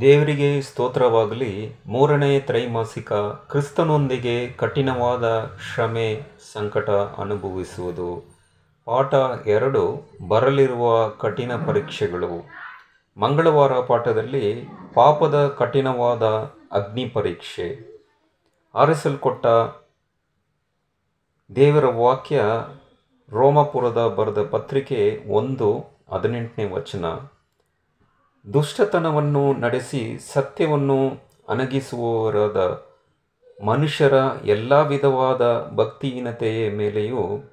ದೇವರಿಗೆ ಸ್ತೋತ್ರವಾಗಲಿ. ಮೂರನೇ ತ್ರೈಮಾಸಿಕ ಕ್ರಿಸ್ತನೊಂದಿಗೆ ಕಠಿಣವಾದ ಶ್ರಮೆ ಸಂಕಟ ಅನುಭವಿಸುವುದು. ಪಾಠ ಎರಡು, ಬರಲಿರುವ ಕಠಿಣ ಪರೀಕ್ಷೆಗಳು. ಮಂಗಳವಾರ ಪಾಠದಲ್ಲಿ ಪಾಪದ ಕಠಿಣವಾದ ಅಗ್ನಿ ಪರೀಕ್ಷೆ. ಆರಿಸಲ್ಕೊಟ್ಟ ದೇವರ ವಾಕ್ಯ ರೋಮಪುರದ ಬರೆದ ಪತ್ರಿಕೆ ಒಂದು, ಹದಿನೆಂಟನೇ ವಚನ. ದುಷ್ಟತನವನ್ನು ನಡೆಸಿ ಸತ್ಯವನ್ನು ಅನಗಿಸುವವರಾದ ಮನುಷ್ಯರ ಎಲ್ಲ ವಿಧವಾದ ಭಕ್ತಿಹೀನತೆಯ ಮೇಲೆಯೂ,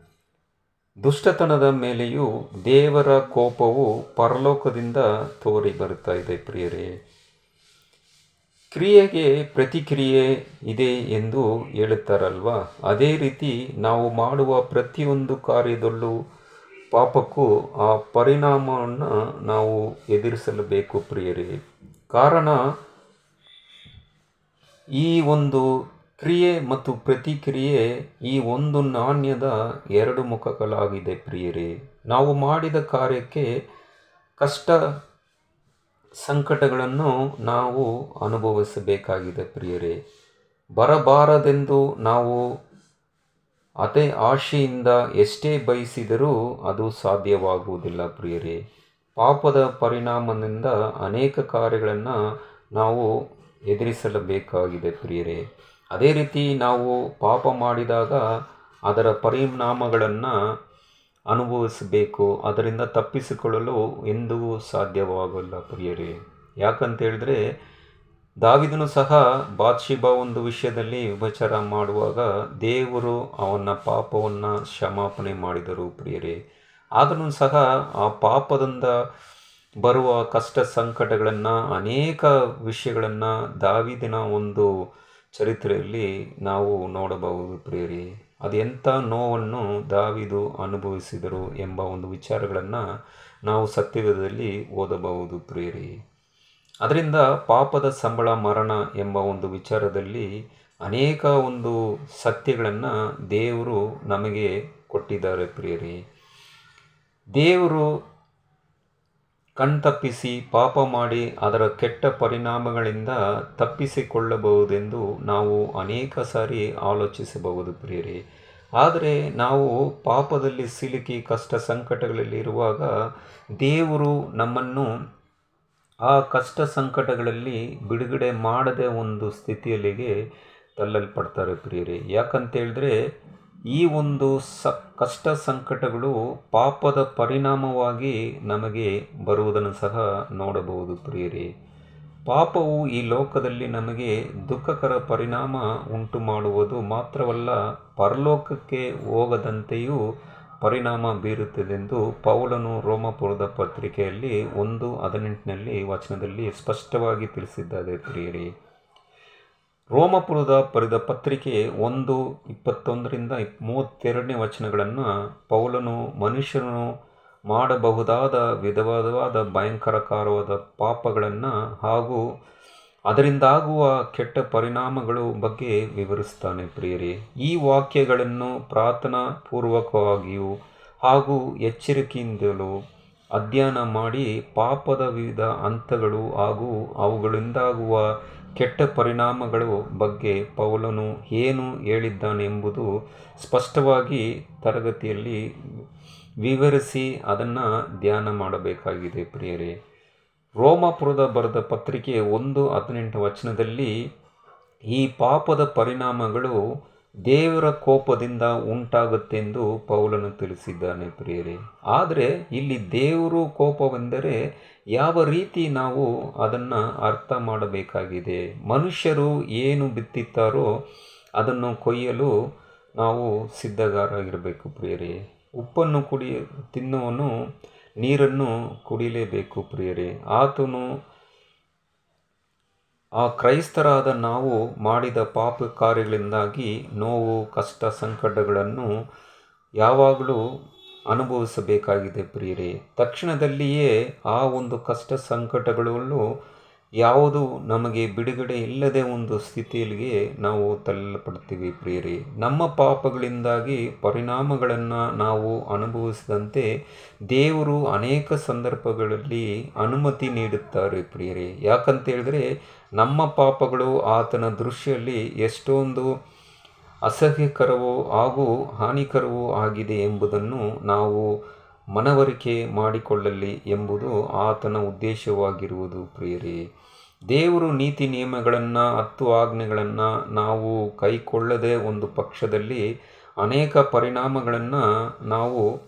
ದುಷ್ಟತನದ ಮೇಲೆಯೂ ದೇವರ ಕೋಪವು ಪರಲೋಕದಿಂದ ತೋರಿ ಬರುತ್ತಾ ಇದೆ ಪ್ರಿಯರೇ. ಕ್ರಿಯೆಗೆ ಪ್ರತಿಕ್ರಿಯೆ ಇದೆ ಎಂದು ಹೇಳುತ್ತಾರಲ್ವ? ಅದೇ ರೀತಿ ನಾವು ಮಾಡುವ ಪ್ರತಿಯೊಂದು ಕಾರ್ಯದಲ್ಲೂ ಪಾಪಕ್ಕೂ ಆ ಪರಿಣಾಮವನ್ನು ನಾವು ಎದುರಿಸಲೇಬೇಕು ಪ್ರಿಯರೇ. ಕಾರಣ, ಈ ಒಂದು ಕ್ರಿಯೆ ಮತ್ತು ಪ್ರತಿಕ್ರಿಯೆ ಈ ಒಂದು ನಾಣ್ಯದ ಎರಡು ಮುಖಗಳಾಗಿದೆ ಪ್ರಿಯರೇ. ನಾವು ಮಾಡಿದ ಕಾರ್ಯಕ್ಕೆ ಕಷ್ಟ ಸಂಕಟಗಳನ್ನು ನಾವು ಅನುಭವಿಸಬೇಕಾಗಿದೆ ಪ್ರಿಯರೇ. ಬರಬಾರದೆಂದು ನಾವು ಅದೇ ಆಶೆಯಿಂದ ಎಷ್ಟೇ ಬಯಸಿದರೂ ಅದು ಸಾಧ್ಯವಾಗುವುದಿಲ್ಲ ಪ್ರಿಯರೇ. ಪಾಪದ ಪರಿಣಾಮದಿಂದ ಅನೇಕ ಕಾರ್ಯಗಳನ್ನು ನಾವು ಎದುರಿಸಲೇಬೇಕಾಗಿದೆ ಪ್ರಿಯರೇ. ಅದೇ ರೀತಿ ನಾವು ಪಾಪ ಮಾಡಿದಾಗ ಅದರ ಪರಿಣಾಮಗಳನ್ನು ಅನುಭವಿಸಬೇಕು, ಅದರಿಂದ ತಪ್ಪಿಸಿಕೊಳ್ಳಲು ಎಂದೂ ಸಾಧ್ಯವಾಗಲ್ಲ ಪ್ರಿಯರೇ. ಯಾಕಂತ ಹೇಳಿದ್ರೆ ದಾವಿದನು ಸಹ ಬಾದ್ಶಿಬ ಒಂದು ವಿಷಯದಲ್ಲಿ ಉಪಚಾರ ಮಾಡುವಾಗ ದೇವರು ಅವನ ಪಾಪವನ್ನು ಕ್ಷಮಾಪಣೆ ಮಾಡಿದರು ಪ್ರಿಯರೇ. ಆದರೂ ಸಹ ಆ ಪಾಪದಿಂದ ಬರುವ ಕಷ್ಟ ಸಂಕಟಗಳನ್ನು, ಅನೇಕ ವಿಷಯಗಳನ್ನು ದಾವಿದಿನ ಒಂದು ಚರಿತ್ರೆಯಲ್ಲಿ ನಾವು ನೋಡಬಹುದು ಪ್ರಿಯರೇ. ಅದೆಂಥ ನೋವನ್ನು ದಾವಿದು ಅನುಭವಿಸಿದರು ಎಂಬ ಒಂದು ವಿಚಾರಗಳನ್ನು ನಾವು ಸತ್ಯವೇದದಲ್ಲಿ ಓದಬಹುದು ಪ್ರಿಯರೇ. ಅದರಿಂದ ಪಾಪದ ಸಂಬಳ ಮರಣ ಎಂಬ ಒಂದು ವಿಚಾರದಲ್ಲಿ ಅನೇಕ ಒಂದು ಸತ್ಯಗಳನ್ನು ದೇವರು ನಮಗೆ ಕೊಟ್ಟಿದ್ದಾರೆ ಪ್ರಿಯರಿ. ದೇವರು ಕಣ್ತಪ್ಪಿಸಿ ಪಾಪ ಮಾಡಿ ಅದರ ಕೆಟ್ಟ ಪರಿಣಾಮಗಳಿಂದ ತಪ್ಪಿಸಿಕೊಳ್ಳಬಹುದೆಂದು ನಾವು ಅನೇಕ ಸಾರಿ ಆಲೋಚಿಸಬಹುದು ಪ್ರಿಯರಿ. ಆದರೆ ನಾವು ಪಾಪದಲ್ಲಿ ಸಿಲುಕಿ ಕಷ್ಟ ಸಂಕಟಗಳಲ್ಲಿ ಇರುವಾಗ ದೇವರು ನಮ್ಮನ್ನು ಆ ಕಷ್ಟ ಸಂಕಟಗಳಲ್ಲಿ ಬಿಡುಗಡೆ ಮಾಡದೆ ಒಂದು ಸ್ಥಿತಿಯಲ್ಲಿಗೆ ತಳ್ಳಲ್ಪಡ್ತಾರೆ ಪ್ರಿಯರೇ. ಯಾಕಂತೇಳಿದ್ರೆ, ಈ ಒಂದು ಸ, ಕಷ್ಟ ಸಂಕಟಗಳು ಪಾಪದ ಪರಿಣಾಮವಾಗಿ ನಮಗೆ ಬರುವುದನ್ನು ಸಹ ನೋಡಬಹುದು ಪ್ರಿಯರೇ. ಪಾಪವು ಈ ಲೋಕದಲ್ಲಿ ನಮಗೆ ದುಃಖಕರ ಪರಿಣಾಮ ಉಂಟು ಮಾಡುವುದು ಮಾತ್ರವಲ್ಲ, ಪರಲೋಕಕ್ಕೆ ಹೋಗದಂತೆಯೂ ಪರಿಣಾಮ ಬೀರುತ್ತದೆಂದು ಪೌಲನು ರೋಮಪುರದ ಪತ್ರಿಕೆಯಲ್ಲಿ ಒಂದು ಹದಿನೆಂಟಿನಲ್ಲಿ ವಚನದಲ್ಲಿ ಸ್ಪಷ್ಟವಾಗಿ ತಿಳಿಸಿದ್ದಾರೆ ಪ್ರಿಯರಿ. ರೋಮಪುರದ ಪರಿದ ಪತ್ರಿಕೆ ಒಂದು, ಇಪ್ಪತ್ತೊಂದರಿಂದ ಮೂವತ್ತೆರಡನೇ ವಚನಗಳನ್ನು ಪೌಲನು ಮನುಷ್ಯನು ಮಾಡಬಹುದಾದ ವಿಧವಾದವಾದ ಭಯಂಕರಕಾರವಾದ ಪಾಪಗಳನ್ನು ಹಾಗೂ ಅದರಿಂದಾಗುವ ಕೆಟ್ಟ ಪರಿಣಾಮಗಳು ಬಗ್ಗೆ ವಿವರಿಸ್ತಾನೆ ಪ್ರಿಯರೇ. ಈ ವಾಕ್ಯಗಳನ್ನು ಪ್ರಾರ್ಥನಾ ಪೂರ್ವಕವಾಗಿಯೂ ಹಾಗೂ ಎಚ್ಚರಿಕೆಯಿಂದಲೂ ಅಧ್ಯಯನ ಮಾಡಿ ಪಾಪದ ವಿವಿಧ ಹಂತಗಳು ಹಾಗೂ ಅವುಗಳಿಂದಾಗುವ ಕೆಟ್ಟ ಪರಿಣಾಮಗಳು ಬಗ್ಗೆ ಪೌಲನು ಏನು ಹೇಳಿದ್ದಾನೆಂಬುದು ಸ್ಪಷ್ಟವಾಗಿ ತರಗತಿಯಲ್ಲಿ ವಿವರಿಸಿ ಅದನ್ನು ಧ್ಯಾನ ಮಾಡಬೇಕಾಗಿದೆ ಪ್ರಿಯರೇ. ರೋಮಾಪುರದ ಬರೆದ ಪತ್ರಿಕೆ ಒಂದು ಹದಿನೆಂಟು ವಚನದಲ್ಲಿ, ಈ ಪಾಪದ ಪರಿಣಾಮಗಳು ದೇವರ ಕೋಪದಿಂದ ಉಂಟಾಗುತ್ತೆಂದು ಪೌಲನು ತಿಳಿಸಿದ್ದಾನೆ ಪ್ರಿಯರೇ. ಆದರೆ ಇಲ್ಲಿ ದೇವರು ಕೋಪವೆಂದರೆ ಯಾವ ರೀತಿ ನಾವು ಅದನ್ನು ಅರ್ಥ ಮಾಡಬೇಕಾಗಿದೆ? ಮನುಷ್ಯರು ಏನು ಬಿತ್ತಿತ್ತಾರೋ ಅದನ್ನು ಕೊಯ್ಯಲು ನಾವು ಸಿದ್ಧಗಾರಾಗಿರಬೇಕು ಪ್ರಿಯರೇ. ಉಪ್ಪನ್ನು ಕುಡಿಯ ತಿನ್ನುವನು ನೀರನ್ನು ಕುಡಿಯಲೇಬೇಕು ಪ್ರಿಯರೇ. ಆತನು ಆ ಕ್ರೈಸ್ತರಾದ ನಾವು ಮಾಡಿದ ಪಾಪ ಕಾರ್ಯಗಳಿಂದಾಗಿ ನೋವು, ಕಷ್ಟ, ಸಂಕಟಗಳನ್ನು ಯಾವಾಗಲೂ ಅನುಭವಿಸಬೇಕಾಗಿದೆ ಪ್ರಿಯರೇ. ತಕ್ಷಣದಲ್ಲಿಯೇ ಆ ಒಂದು ಕಷ್ಟ ಸಂಕಟಗಳನ್ನು ಯಾವುದು ನಮಗೆ ಬಿಡುಗಡೆ ಇಲ್ಲದೆ ಒಂದು ಸ್ಥಿತಿಯಲ್ಲಿಗೆ ನಾವು ತಳ್ಳಲ್ಪಡ್ತೀವಿ ಪ್ರಿಯರಿ. ನಮ್ಮ ಪಾಪಗಳಿಂದಾಗಿ ಪರಿಣಾಮಗಳನ್ನು ನಾವು ಅನುಭವಿಸಿದಂತೆ ದೇವರು ಅನೇಕ ಸಂದರ್ಭಗಳಲ್ಲಿ ಅನುಮತಿ ನೀಡುತ್ತಾರೆ ಪ್ರಿಯರಿ. ಯಾಕಂತ ಹೇಳಿದ್ರೆ ನಮ್ಮ ಪಾಪಗಳು ಆತನ ದೃಶ್ಯದಲ್ಲಿ ಎಷ್ಟೊಂದು ಅಸಹ್ಯಕರವೂ ಹಾಗೂ ಹಾನಿಕರವೂ ಆಗಿದೆ ಎಂಬುದನ್ನು ನಾವು ಮನವರಿಕೆ ಮಾಡಿಕೊಳ್ಳಲಿ ಎಂಬುದು ಆತನ ಉದ್ದೇಶವಾಗಿರುವುದು ಪ್ರಿಯರೇ. ದೇವರು ನೀತಿ ನಿಯಮಗಳನ್ನು ಹತ್ತು ಆಜ್ಞೆಗಳನ್ನು ನಾವು ಕೈಕೊಳ್ಳದೆ ಒಂದು ಪಕ್ಷದಲ್ಲಿ ಅನೇಕ ಪರಿಣಾಮಗಳನ್ನು ನಾವು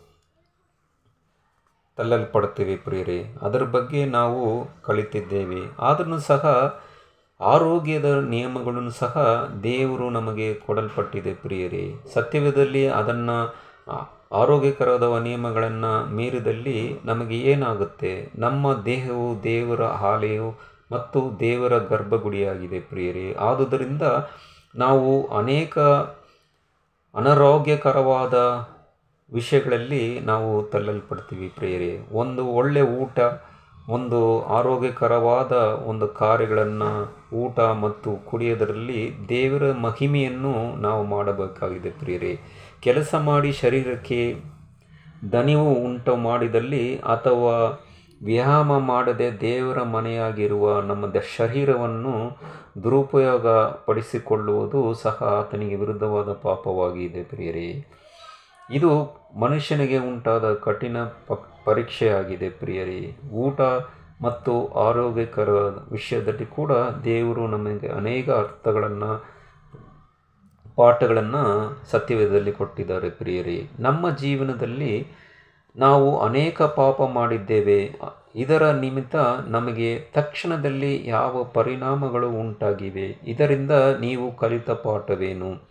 ತಳ್ಳಲ್ಪಡ್ತೇವೆ ಪ್ರಿಯರೇ. ಅದರ ಬಗ್ಗೆ ನಾವು ಕಲಿತಿದ್ದೇವೆ. ಆದರೂ ಸಹ ಆರೋಗ್ಯದ ನಿಯಮಗಳನ್ನು ಸಹ ದೇವರು ನಮಗೆ ಕೊಡಲ್ಪಟ್ಟಿದೆ ಪ್ರಿಯರೇ. ಸತ್ಯವೇದಲ್ಲಿ ಅದನ್ನು ಆರೋಗ್ಯಕರದ ನಿಯಮಗಳನ್ನು ಮೀರಿದಲ್ಲಿ ನಮಗೆ ಏನಾಗುತ್ತೆ? ನಮ್ಮ ದೇಹವು ದೇವರ ಆಲಯವು ಮತ್ತು ದೇವರ ಗರ್ಭಗುಡಿಯಾಗಿದೆ ಪ್ರಿಯರೇ. ಆದುದರಿಂದ ನಾವು ಅನೇಕ ಅನಾರೋಗ್ಯಕರವಾದ ವಿಷಯಗಳಲ್ಲಿ ನಾವು ತಳ್ಳಲ್ಪಡ್ತೀವಿ ಪ್ರಿಯರೇ. ಒಂದು ಒಳ್ಳೆಯ ಊಟ ಒಂದು ಆರೋಗ್ಯಕರವಾದ ಒಂದು ಕಾರ್ಯಗಳನ್ನು ಊಟ ಮತ್ತು ಕುಡಿಯೋದರಲ್ಲಿ ದೇವರ ಮಹಿಮೆಯನ್ನು ನಾವು ಮಾಡಬೇಕಾಗಿದೆ ಪ್ರಿಯರೇ. ಕೆಲಸ ಮಾಡಿ ಶರೀರಕ್ಕೆ ದಣಿವು ಉಂಟು ಮಾಡಿದಲ್ಲಿ ಅಥವಾ ವ್ಯಾಯಾಮ ಮಾಡದೆ ದೇವರ ಮನೆಯಾಗಿರುವ ನಮ್ಮ ಶರೀರವನ್ನು ದುರುಪಯೋಗ ಪಡಿಸಿಕೊಳ್ಳುವುದು ಸಹ ಆತನಿಗೆ ವಿರುದ್ಧವಾದ ಪಾಪವಾಗಿದೆ ಪ್ರಿಯರೇ. ಇದು ಮನುಷ್ಯನಿಗೆ ಉಂಟಾದ ಕಠಿಣ ಪರೀಕ್ಷೆಯಾಗಿದೆ ಪ್ರಿಯರಿ. ಊಟ ಮತ್ತು ಆರೋಗ್ಯಕರ ವಿಷಯದಲ್ಲಿ ಕೂಡ ದೇವರು ನಮಗೆ ಅನೇಕ ಅರ್ಥಗಳನ್ನು, ಪಾಠಗಳನ್ನು ಸತ್ಯವೇದದಲ್ಲಿ ಕೊಟ್ಟಿದ್ದಾರೆ ಪ್ರಿಯರಿ. ನಮ್ಮ ಜೀವನದಲ್ಲಿ ನಾವು ಅನೇಕ ಪಾಪ ಮಾಡಿದ್ದೇವೆ. ಇದರ ನಿಮಿತ್ತ ನಮಗೆ ತಕ್ಷಣದಲ್ಲಿ ಯಾವ ಪರಿಣಾಮಗಳು ಉಂಟಾಗಿವೆ. ಇದರಿಂದ ನೀವು ಕಲಿತ ಪಾಠವೇನು?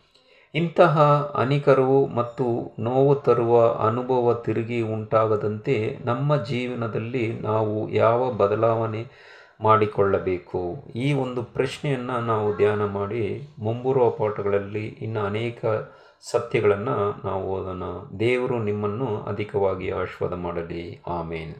ಇಂತಹ ಅನಿಕರು ಮತ್ತು ನೋವು ತರುವ ಅನುಭವ ತಿರುಗಿ ಉಂಟಾಗದಂತೆ ನಮ್ಮ ಜೀವನದಲ್ಲಿ ನಾವು ಯಾವ ಬದಲಾವಣೆ ಮಾಡಿಕೊಳ್ಳಬೇಕು? ಈ ಒಂದು ಪ್ರಶ್ನೆಯನ್ನು ನಾವು ಧ್ಯಾನ ಮಾಡಿ ಮುಂಬರುವ ಪಾಠಗಳಲ್ಲಿ ಇನ್ನು ಅನೇಕ ಸತ್ಯಗಳನ್ನು ನಾವು ಓದೋಣ. ದೇವರು ನಿಮ್ಮನ್ನು ಅಧಿಕವಾಗಿ ಆಶೀರ್ವಾದ ಮಾಡಲಿ. ಆಮೇನ್.